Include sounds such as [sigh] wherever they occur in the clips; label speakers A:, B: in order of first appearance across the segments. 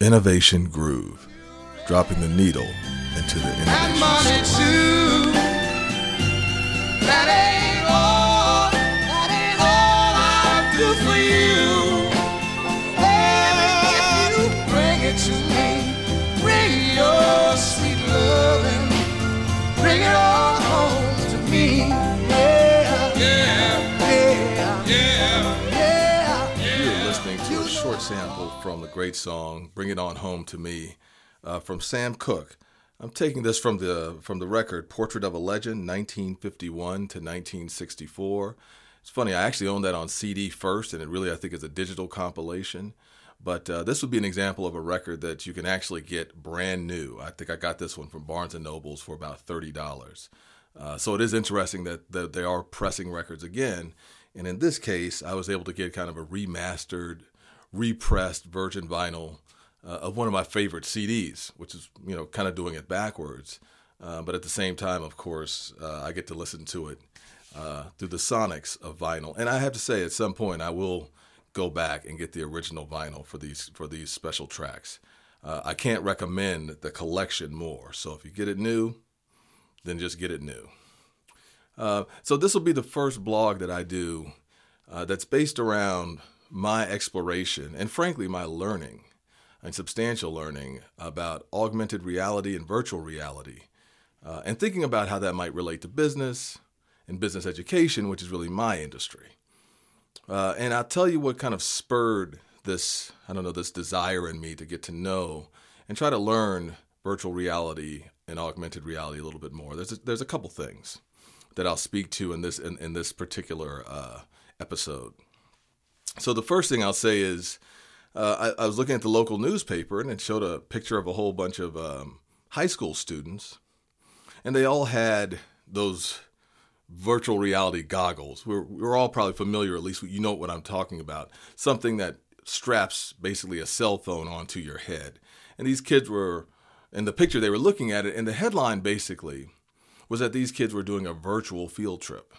A: Innovation Groove, dropping the needle into the innovation. Great song "Bring It On Home to Me" uh, from Sam Cooke. I'm taking this from the from the record "Portrait of a Legend," 1951 to 1964. It's funny, I actually owned that on CD first, and it really I think is a digital compilation. But uh, this would be an example of a record that you can actually get brand new. I think I got this one from Barnes and Nobles for about thirty dollars. Uh, so it is interesting that, that they are pressing records again. And in this case, I was able to get kind of a remastered, repressed virgin vinyl uh, of one of my favorite CDs, which is you know kind of doing it backwards. Uh, but at the same time, of course, uh, I get to listen to it uh, through the sonics of vinyl. And I have to say, at some point, I will go back and get the original vinyl for these for these special tracks. Uh, I can't recommend the collection more. So if you get it new, then just get it new. Uh, so this will be the first blog that I do that's based around my exploration and, frankly, my learning and substantial learning about augmented reality and virtual reality, uh, and thinking about how that might relate to business and business education, which is really my industry. Uh, and I'll tell you what kind of spurred this, I don't know, this desire in me to get to know and try to learn virtual reality and augmented reality a little bit more. There's a, there's a couple things that I'll speak to in this in, in this particular uh, episode. So the first thing I'll say is uh, I, I, was looking at the local newspaper and it showed a picture of a whole bunch of um, high school students, and they all had those virtual reality goggles. We're, we're all probably familiar, at least you know what I'm talking about. Something that straps basically a cell phone onto your head. And these kids were, in the picture, they were looking at it, and the headline basically was that these kids were doing a virtual field trip.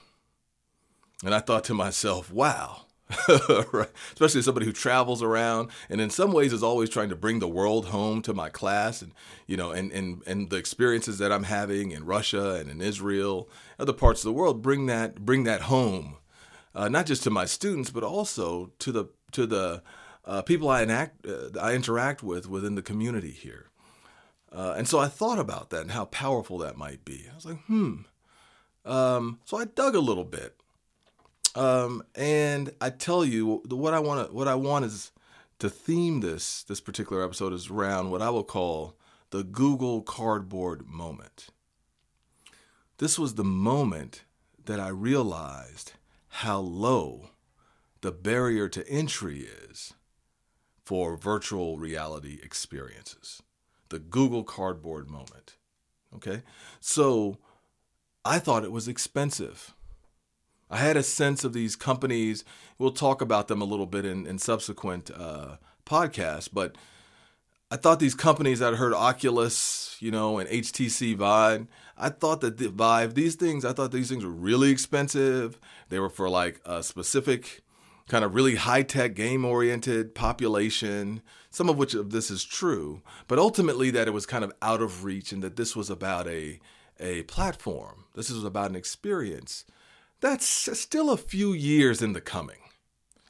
A: And I thought to myself, wow. [laughs] right? Especially somebody who travels around and in some ways is always trying to bring the world home to my class and you know and, and and the experiences that I'm having in Russia and in Israel, other parts of the world, bring that bring that home, uh, not just to my students but also to the to the uh, people I enact uh, I interact with within the community here. Uh, and so I thought about that and how powerful that might be. I was like, hmm. Um, so I dug a little bit um, and I tell you what I want what I want is to theme this this particular episode is around what I will call the Google Cardboard moment. This was the moment that I realized how low the barrier to entry is for virtual reality experiences. The Google Cardboard moment. Okay? So I thought it was expensive. I had a sense of these companies. We'll talk about them a little bit in, in subsequent uh, podcasts, but I thought these companies that heard Oculus, you know, and HTC Vive, I thought that the Vive, these things, I thought these things were really expensive. They were for like a specific kind of really high tech game oriented population, some of which of this is true, but ultimately that it was kind of out of reach and that this was about a, a platform. This was about an experience that's still a few years in the coming.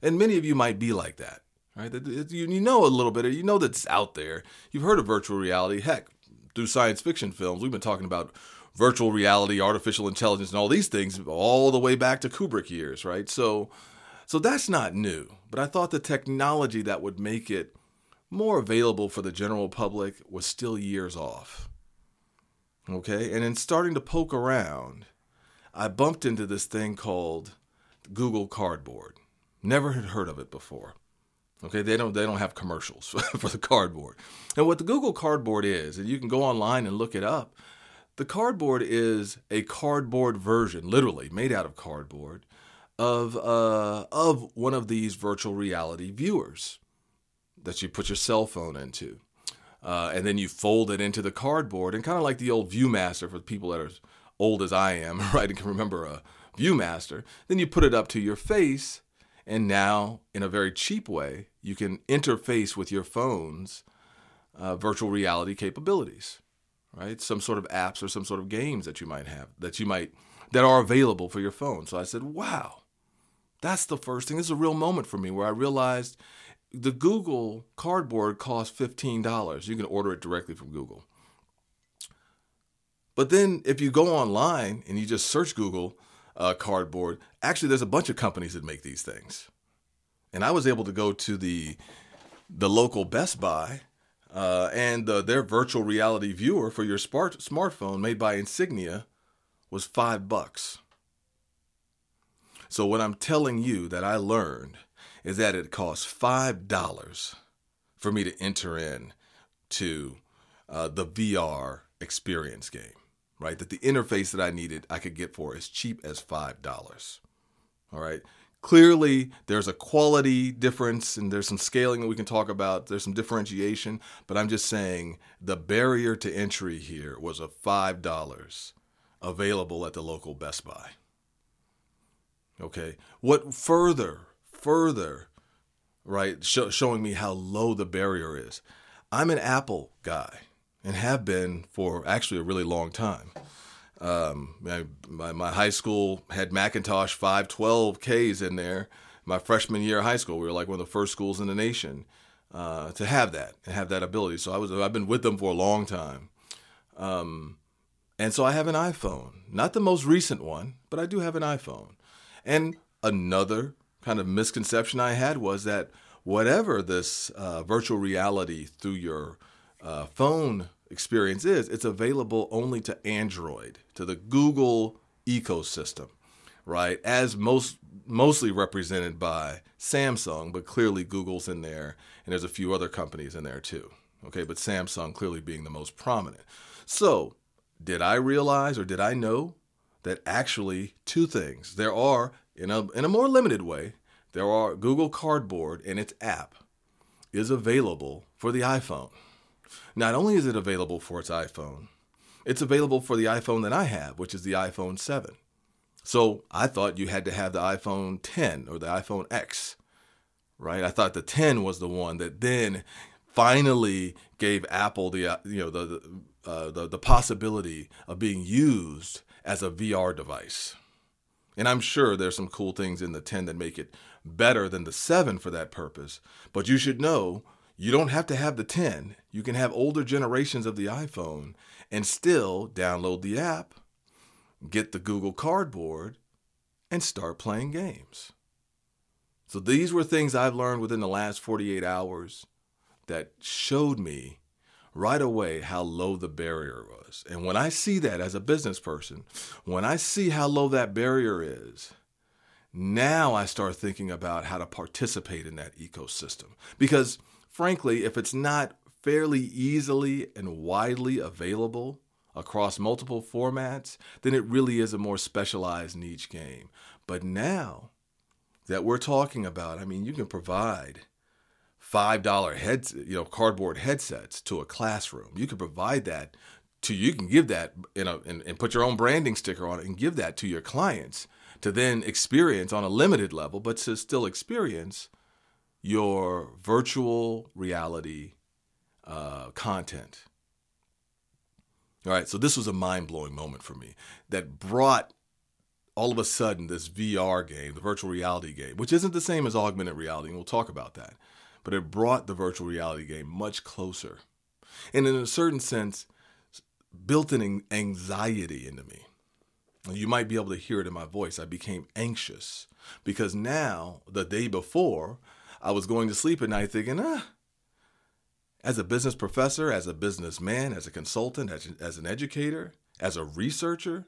A: And many of you might be like that, right? You know a little bit, you know that's out there. You've heard of virtual reality. Heck, through science fiction films, we've been talking about virtual reality, artificial intelligence, and all these things all the way back to Kubrick years, right? So, so that's not new. But I thought the technology that would make it more available for the general public was still years off. Okay, and in starting to poke around, I bumped into this thing called Google Cardboard. Never had heard of it before. Okay, they don't they don't have commercials [laughs] for the cardboard. And what the Google Cardboard is, and you can go online and look it up. The cardboard is a cardboard version, literally made out of cardboard, of uh, of one of these virtual reality viewers that you put your cell phone into, uh, and then you fold it into the cardboard, and kind of like the old ViewMaster for people that are old as I am, [laughs] right, and can remember a ViewMaster, then you put it up to your face, and now, in a very cheap way, you can interface with your phones uh, virtual reality capabilities, right? Some sort of apps or some sort of games that you might have that you might that are available for your phone. So I said, wow, that's the first thing. This is a real moment for me where I realized the Google Cardboard costs $15. You can order it directly from Google. But then if you go online and you just search Google uh, Cardboard, actually there's a bunch of companies that make these things. And I was able to go to the the local Best Buy uh, and uh, their virtual reality viewer for your smart smartphone made by Insignia was five bucks. So what I'm telling you that I learned is that it costs five dollars for me to enter in to uh, the VR experience game, right? That the interface that I needed I could get for as cheap as five dollars. All right. Clearly, there's a quality difference and there's some scaling that we can talk about. There's some differentiation, but I'm just saying the barrier to entry here was a $5 available at the local Best Buy. Okay. What further, further, right, sh- showing me how low the barrier is. I'm an Apple guy and have been for actually a really long time. Um, my, my, high school had Macintosh 512Ks in there. My freshman year of high school, we were like one of the first schools in the nation uh, to have that and have that ability. So I was I've been with them for a long time. Um, and so I have an iPhone, not the most recent one, but I do have an iPhone. And another kind of misconception I had was that whatever this uh, virtual reality through your uh, phone experience is, it's available only to Android, to the Google ecosystem, right? As most mostly represented by Samsung, but clearly Google's in there, and there's a few other companies in there too. Okay, but Samsung clearly being the most prominent. So, did I realize or did I know that actually two things there are in a in a more limited way there are Google Cardboard and its app is available for the iPhone. Not only is it available for its iPhone, it's available for the iPhone that I have, which is the iPhone 7. So I thought you had to have the iPhone 10 or the iPhone X, right? I thought the 10 was the one that then finally gave Apple the uh, you know the the, uh, the the possibility of being used as a VR device. And I'm sure there's some cool things in the 10 that make it better than the 7 for that purpose. But you should know you don't have to have the 10. You can have older generations of the iPhone and still download the app, get the Google Cardboard, and start playing games. So these were things I've learned within the last 48 hours that showed me right away how low the barrier was. And when I see that as a business person, when I see how low that barrier is, now I start thinking about how to participate in that ecosystem. Because frankly, if it's not fairly easily and widely available across multiple formats, then it really is a more specialized niche game. But now that we're talking about, I mean, you can provide five dollar heads, you know, cardboard headsets to a classroom. You can provide that to you can give that you know and, and put your own branding sticker on it and give that to your clients to then experience on a limited level, but to still experience your virtual reality uh, content. All right, so this was a mind blowing moment for me that brought all of a sudden this VR game, the virtual reality game, which isn't the same as augmented reality, and we'll talk about that but it brought the virtual reality game much closer. And in a certain sense, built an anxiety into me. You might be able to hear it in my voice. I became anxious because now, the day before, I was going to sleep at night thinking, ah, as a business professor, as a businessman, as a consultant, as, as an educator, as a researcher,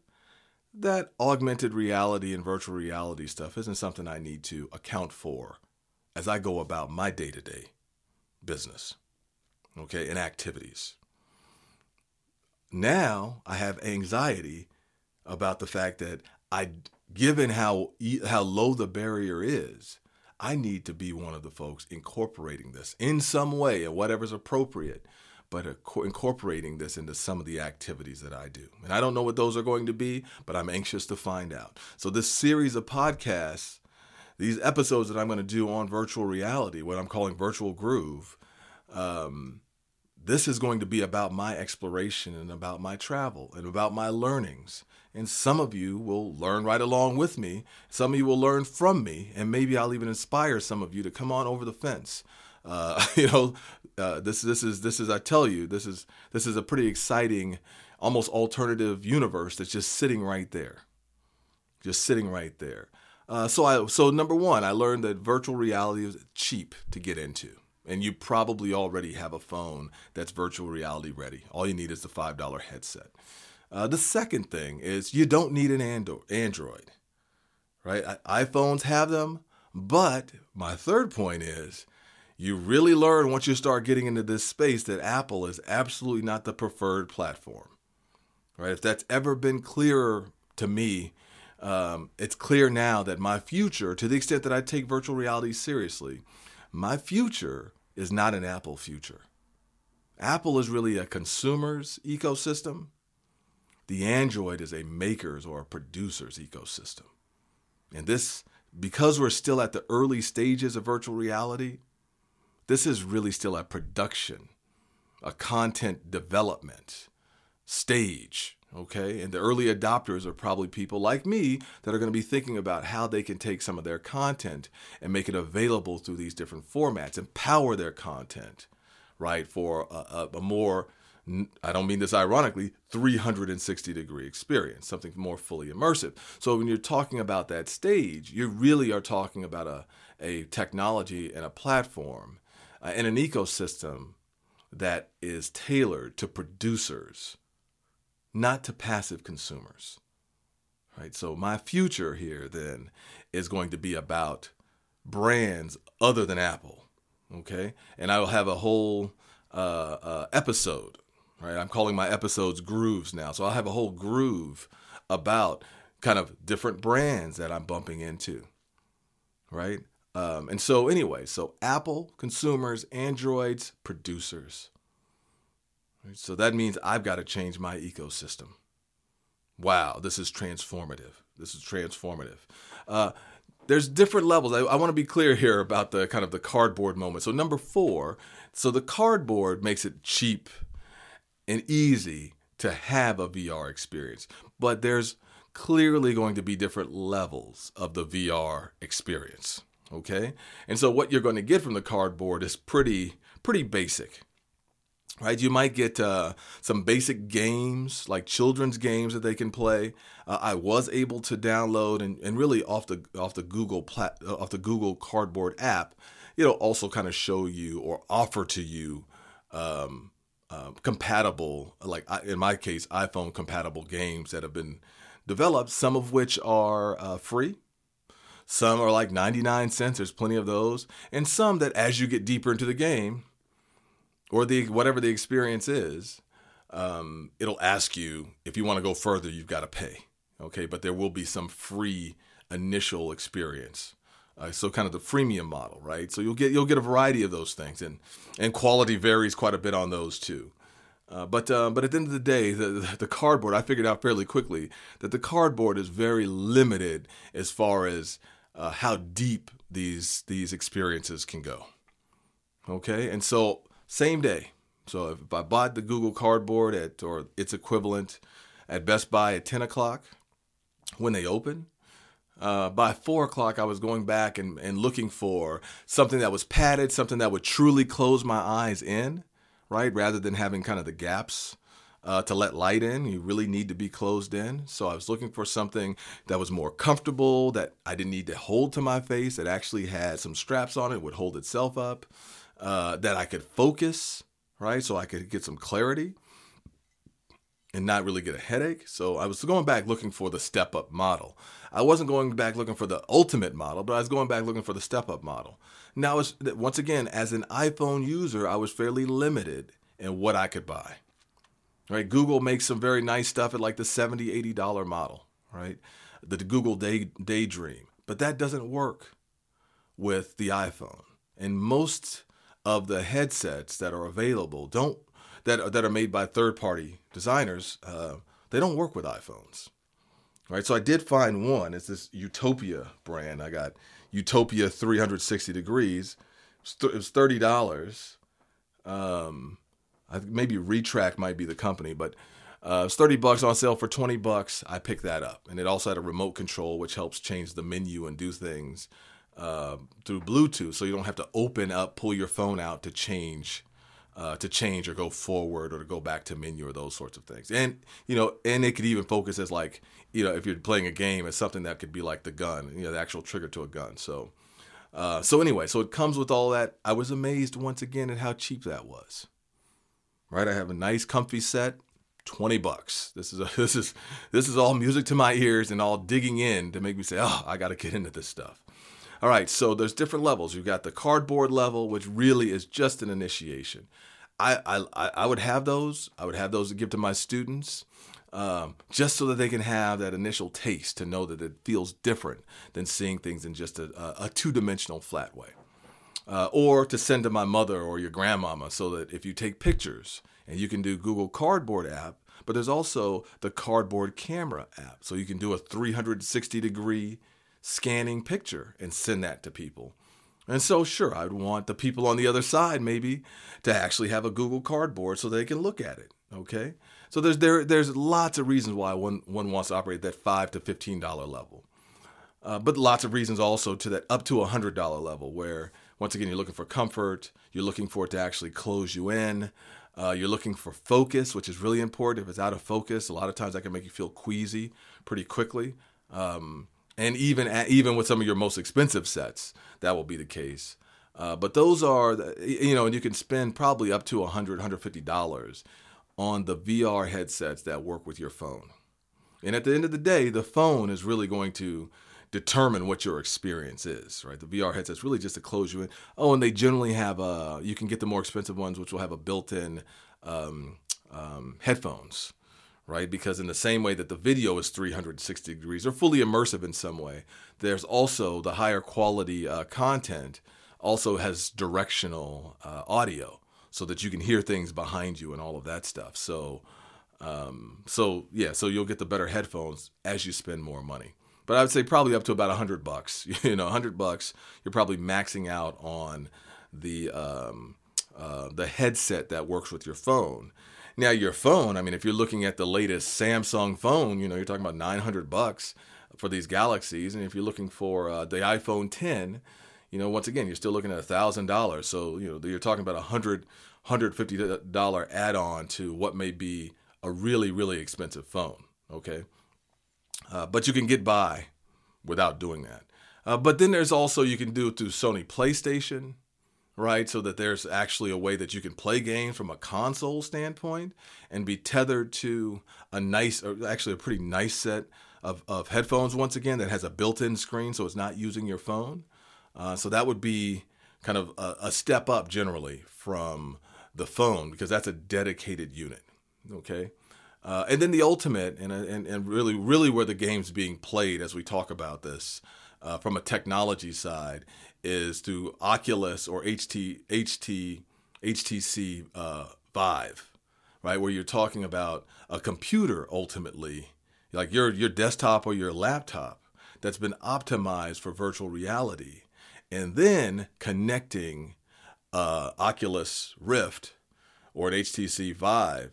A: that augmented reality and virtual reality stuff isn't something I need to account for as I go about my day to day business, okay, and activities. Now I have anxiety about the fact that I, given how how low the barrier is, I need to be one of the folks incorporating this in some way or whatever's appropriate, but incorporating this into some of the activities that I do. And I don't know what those are going to be, but I'm anxious to find out. So this series of podcasts these episodes that I'm going to do on virtual reality, what I'm calling virtual groove, um, this is going to be about my exploration and about my travel and about my learnings. And some of you will learn right along with me. Some of you will learn from me, and maybe I'll even inspire some of you to come on over the fence. Uh, [laughs] you know, uh, this this is this is I tell you this is this is a pretty exciting, almost alternative universe that's just sitting right there, just sitting right there. Uh, so I so number one, I learned that virtual reality is cheap to get into. And you probably already have a phone that's virtual reality ready. All you need is the $5 headset. Uh, the second thing is you don't need an Android, right? iPhones have them, but my third point is you really learn once you start getting into this space that Apple is absolutely not the preferred platform, right? If that's ever been clearer to me, um, it's clear now that my future, to the extent that I take virtual reality seriously, my future is not an Apple future. Apple is really a consumer's ecosystem. The Android is a maker's or a producer's ecosystem. And this, because we're still at the early stages of virtual reality, this is really still a production, a content development stage okay? And the early adopters are probably people like me that are going to be thinking about how they can take some of their content and make it available through these different formats, empower their content, right, for a, a, a more I don't mean this ironically, 360 degree experience, something more fully immersive. So when you're talking about that stage, you really are talking about a, a technology and a platform uh, and an ecosystem that is tailored to producers not to passive consumers. Right? So my future here then is going to be about brands other than Apple. Okay? And I will have a whole uh, uh, episode, right? I'm calling my episodes grooves now. So I'll have a whole groove about kind of different brands that I'm bumping into, right? Um, and so, anyway, so Apple, consumers, Androids, producers. So that means I've got to change my ecosystem. Wow, this is transformative. This is transformative. Uh, there's different levels. I, I want to be clear here about the kind of the cardboard moment. So number four, so the cardboard makes it cheap and easy to have a VR experience, but there's clearly going to be different levels of the VR experience. Okay, and so what you're going to get from the cardboard is pretty pretty basic right? You might get uh, some basic games, like children's games that they can play. Uh, I was able to download and, and really off the off the Google plat, uh, off the Google Cardboard app, it'll also kind of show you or offer to you um, uh, compatible, like in my case, iPhone compatible games that have been developed. Some of which are uh, free. Some are like 99 cents. There's plenty of those, and some that as you get deeper into the game, or the whatever the experience is, um, it'll ask you if you want to go further, you've got to pay. Okay, but there will be some free initial experience. Uh, so kind of the freemium model, right? So you'll get you'll get a variety of those things, and and quality varies quite a bit on those too. Uh, but uh, but at the end of the day, the the cardboard I figured out fairly quickly that the cardboard is very limited as far as uh, how deep these these experiences can go. Okay, and so same day. So if I bought the Google Cardboard at or its equivalent at Best Buy at 10 o'clock when they open, uh, by four o'clock, I was going back and, and looking for something that was padded, something that would truly close my eyes in, right? Rather than having kind of the gaps uh, to let light in. You really need to be closed in. So I was looking for something that was more comfortable, that I didn't need to hold to my face, that actually had some straps on it, would hold itself up uh, that I could focus, right? So I could get some clarity and not really get a headache. So I was going back looking for the step up model. I wasn't going back looking for the ultimate model, but I was going back looking for the step up model. Now, once again, as an iPhone user, I was fairly limited in what I could buy. Right? Google makes some very nice stuff at like the $70, $80 model, right? The Google Day, Daydream. But that doesn't work with the iPhone. And most of the headsets that are available don't that that are made by third party designers. Uh, they don't work with iPhones, right? So I did find one. It's this Utopia brand. I got Utopia 360 degrees. It was thirty dollars. Um, maybe Retrak might be the company, but uh, it's 30 bucks on sale for 20 bucks. I picked that up. And it also had a remote control, which helps change the menu and do things uh, through Bluetooth. So you don't have to open up, pull your phone out to change. Uh, to change or go forward or to go back to menu or those sorts of things. And you know, and it could even focus as like, you know, if you're playing a game as something that could be like the gun, you know, the actual trigger to a gun. So uh, so anyway, so it comes with all that. I was amazed once again at how cheap that was. Right, I have a nice comfy set, 20 bucks. This is a, [laughs] this is this is all music to my ears and all digging in to make me say, "Oh, I got to get into this stuff." All right, so there's different levels. You've got the cardboard level, which really is just an initiation. I I I would have those. I would have those to give to my students. Um, just so that they can have that initial taste to know that it feels different than seeing things in just a, a, two dimensional flat way. Uh, or to send to my mother or your grandmama so that if you take pictures and you can do Google Cardboard app, but there's also the Cardboard Camera app. So you can do a 360 degree scanning picture and send that to people. And so, sure, I'd want the people on the other side maybe to actually have a Google Cardboard so they can look at it. Okay, so there's there there's lots of reasons why one one wants to operate that five to fifteen dollar level, uh, but lots of reasons also to that up to a hundred dollar level where once again you're looking for comfort, you're looking for it to actually close you in. Uh, you're looking for focus, which is really important. If it's out of focus, a lot of times that can make you feel queasy pretty quickly. Um, and even even with some of your most expensive sets, that will be the case. Uh, but those are, you know, and you can spend probably up to 100 $150 on the VR headsets that work with your phone. And at the end of the day, the phone is really going to determine what your experience is, right? The VR headset's really just to close you in. Oh, and they generally have a, you can get the more expensive ones, which will have a built in um, um, headphones, right? Because in the same way that the video is 360 degrees or fully immersive in some way, there's also the higher quality uh, content also has directional uh, audio so that you can hear things behind you and all of that stuff. So, um, so yeah, so you'll get the better headphones as you spend more money. But I would say probably up to about a hundred bucks. [laughs] You know, hundred bucks, you're probably maxing out on the um, uh, the headset that works with your phone. Now, your phone, I mean, if you're looking at the latest Samsung phone, you know, you're talking about 900 bucks for these Galaxies, and if you're looking for uh, the iPhone 10, you know, once again, you're still looking at a thousand dollars. So you know, you're talking about a hundred, hundred fifty dollar add-on to what may be a really, really expensive phone. Okay, uh, but you can get by without doing that. Uh, but then there's also you can do it through Sony PlayStation, right? So that there's actually a way that you can play games from a console standpoint and be tethered to a nice, or actually a pretty nice set of, of headphones once again that has a built-in screen, so it's not using your phone. Uh, so that would be kind of a, a, step up generally from the phone because that's a dedicated unit. Okay. Uh, and then the ultimate, and, and, and really, really where the game's being played as we talk about this uh, from a technology side is through Oculus or HT, HT, HTC uh, Vive, right? Where you're talking about a computer ultimately, like your, your desktop or your laptop that's been optimized for virtual reality and then connecting uh, Oculus Rift or an HTC Vive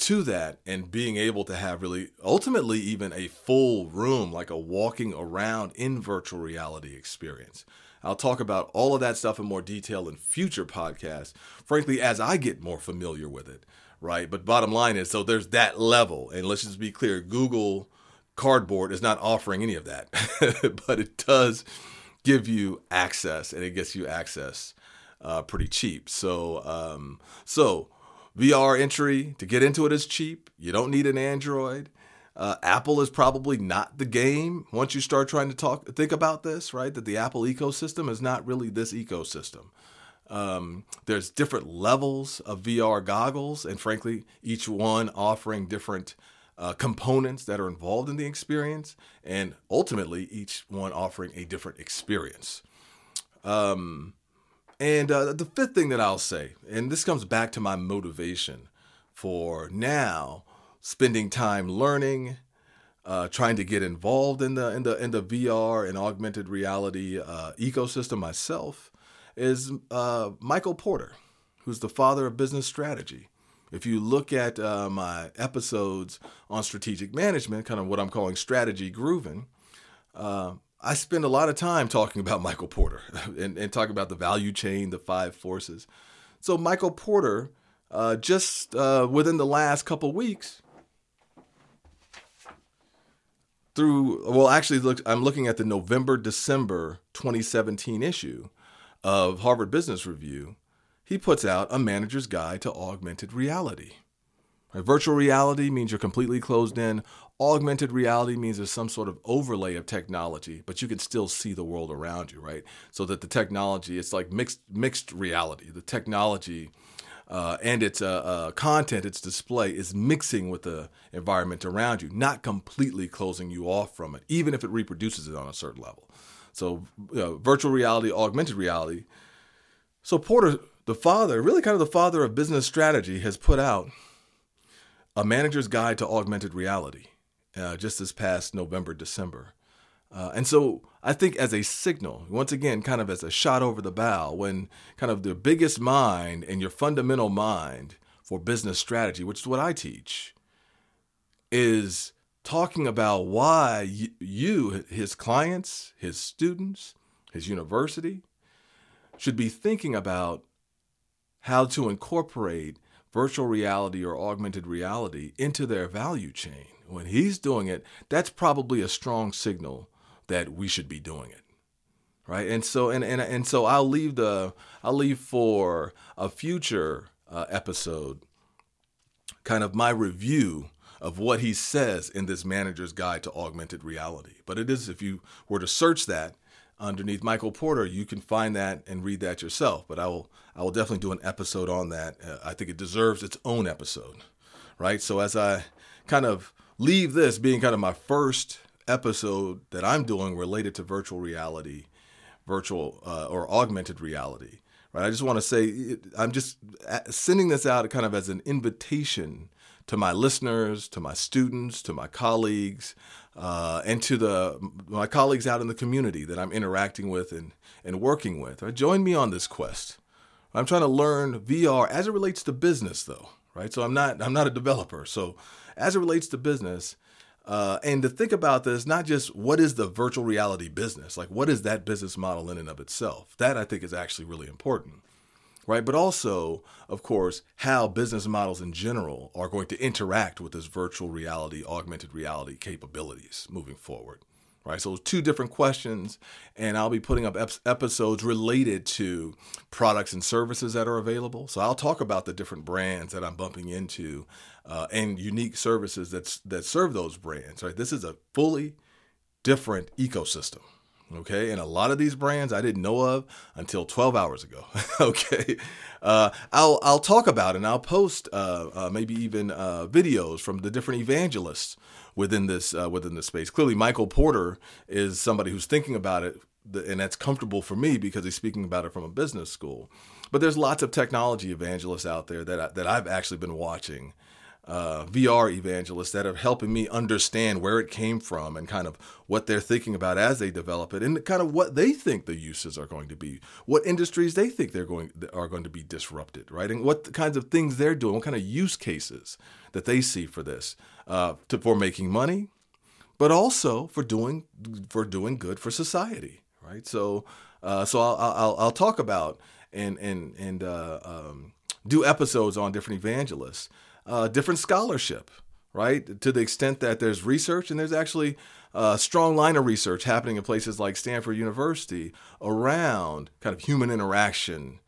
A: to that and being able to have really ultimately even a full room like a walking around in virtual reality experience. I'll talk about all of that stuff in more detail in future podcasts, frankly, as I get more familiar with it, right? But bottom line is so there's that level. And let's just be clear Google Cardboard is not offering any of that, [laughs] but it does give you access, and it gets you access uh, pretty cheap. So, um, so VR entry to get into it is cheap. You don't need an Android. Uh, Apple is probably not the game once you start trying to talk think about this, right? That the Apple ecosystem is not really this ecosystem. Um, there's different levels of VR goggles, and frankly, each one offering different uh, components that are involved in the experience, and ultimately each one offering a different experience. Um, and uh, the fifth thing that I'll say, and this comes back to my motivation for now spending time learning, uh, trying to get involved in the in the in the VR and augmented reality uh, ecosystem myself, is uh, Michael Porter. who's the father of business strategy. If you look at uh, my episodes on strategic management, kind of what I'm calling strategy grooving, uh, I spend a lot of time talking about Michael Porter [laughs] and, and talking about the value chain, the five forces. So, Michael Porter, uh, just uh, within the last couple weeks, through, well, actually, look, I'm looking at the November December 2017 issue of Harvard Business Review he puts out a manager's guide to augmented reality. Virtual reality means you're completely closed in. Augmented reality means there's some sort of overlay of technology, but you can still see the world around you, right? So that the technology, it's like mixed mixed reality. The technology uh, and its uh, uh, content, its display is mixing with the environment around you, not completely closing you off from it, even if it reproduces it on a certain level. So, virtual reality, augmented reality. So Porter the father, really kind of the father of business strategy, has put out a manager's guide to augmented reality uh, just this past November, December. Uh, and so I think as a signal, once again, kind of as a shot over the bow, when kind of the biggest mind and your fundamental mind for business strategy, which is what I teach, is talking about why you, his clients, his students, his university, should be thinking about how to incorporate virtual reality or augmented reality into their value chain. When he's doing it, that's probably a strong signal that we should be doing it. Right? And so and and, and so I'll leave the I'll leave for a future uh, episode kind of my review of what he says in this manager's guide to augmented reality. But it is if you were to search that underneath Michael Porter, you can find that and read that yourself. But I will I will definitely do an episode on that. Uh, I think it deserves its own episode, right? So as I kind of leave this being kind of my first episode that I'm doing related to virtual reality, virtual uh, or augmented reality, right? I just want to say I'm just uh, sending this out kind of as an invitation to my listeners, to my students, to my colleagues, uh, and to the my colleagues out in the community that I'm interacting with and, and working with. Right? Join me on this quest. I'm trying to learn VR as it relates to business, though. Right, so I'm not I'm not a developer. So as it relates to business, uh, and to think about this, not just what is the virtual reality business, like what is that business model in and of itself. That I think is actually really important right? But also, of course, how business models in general are going to interact with this virtual reality, augmented reality capabilities moving forward, right? So, two different questions, and I'll be putting up ep- episodes related to products and services that are available. So, I'll talk about the different brands that I'm bumping into uh, and unique services that's, that serve those brands, right? This is a fully different ecosystem Okay. And a lot of these brands I didn't know of until 12 hours ago. [laughs] okay. Uh, I'll, I'll talk about it and I'll post uh, uh, maybe even uh, videos from the different evangelists within this, uh, within this space. Clearly, Michael Porter is somebody who's thinking about it and that's comfortable for me because he's speaking about it from a business school. But there's lots of technology evangelists out there that I, that I've actually been watching uh, VR evangelists that are helping me understand where it came from and kind of what they're thinking about as they develop it and kind of what they think the uses are going to be, what industries they think they're going are going to be disrupted, right? And what kinds of things they're doing, what kind of use cases that they see for this, uh, to, for making money, but also for doing for doing good for society, right? So, uh, so I'll, I'll, I'll talk about and and and uh, um, do episodes on different evangelists uh, different scholarship, right? To the extent that there's research and there's actually a strong line of research happening in places like Stanford University around kind of human interaction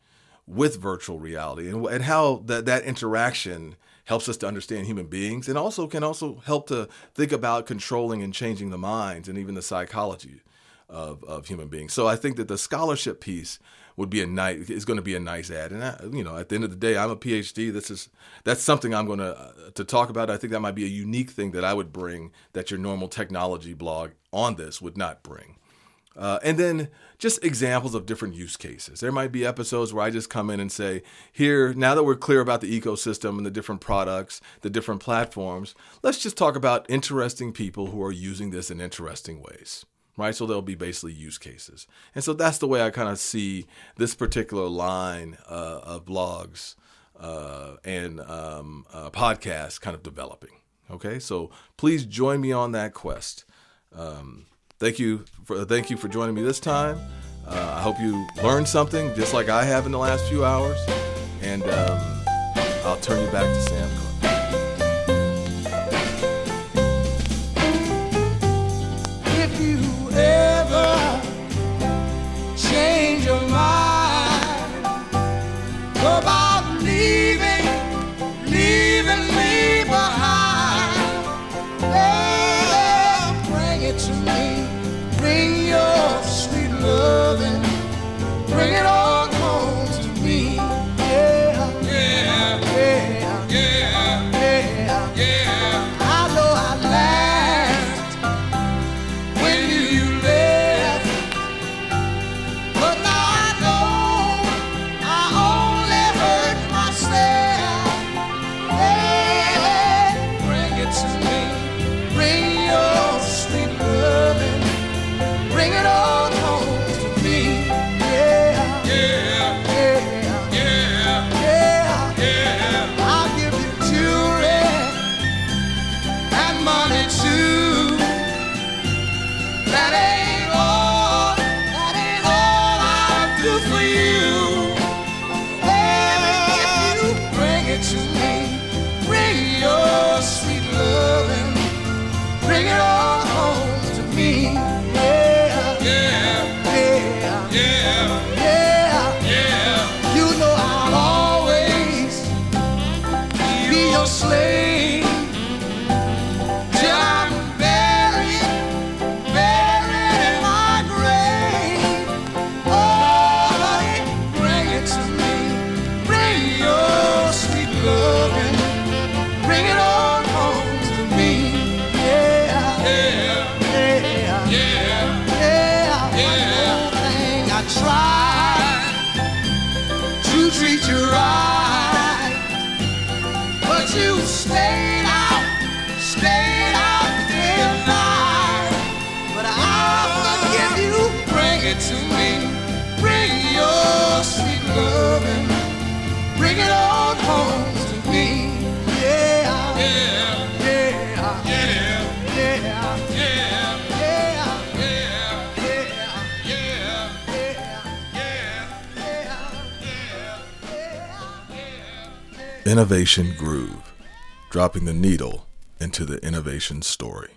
A: with virtual reality and, and how that, that interaction helps us to understand human beings and also can also help to think about controlling and changing the minds and even the psychology of, of human beings. So I think that the scholarship piece would be a nice is going to be a nice ad. And I, you know, at the end of the day, I'm a PhD. This is that's something I'm going to uh, to talk about. I think that might be a unique thing that I would bring that your normal technology blog on this would not bring. Uh, and then just examples of different use cases. There might be episodes where I just come in and say, here, now that we're clear about the ecosystem and the different products, the different platforms, let's just talk about interesting people who are using this in interesting ways
B: right? So there'll be basically use cases. And so that's the way I kind of see this particular line uh, of blogs uh, and um, uh, podcasts kind of developing. Okay, so please join me on that quest. Um, thank you for thank you for joining me this time. Uh, I hope you learned something just like I have in the last few hours, and um, I'll turn you back to Sam. innovation groove, dropping the needle into the innovation story.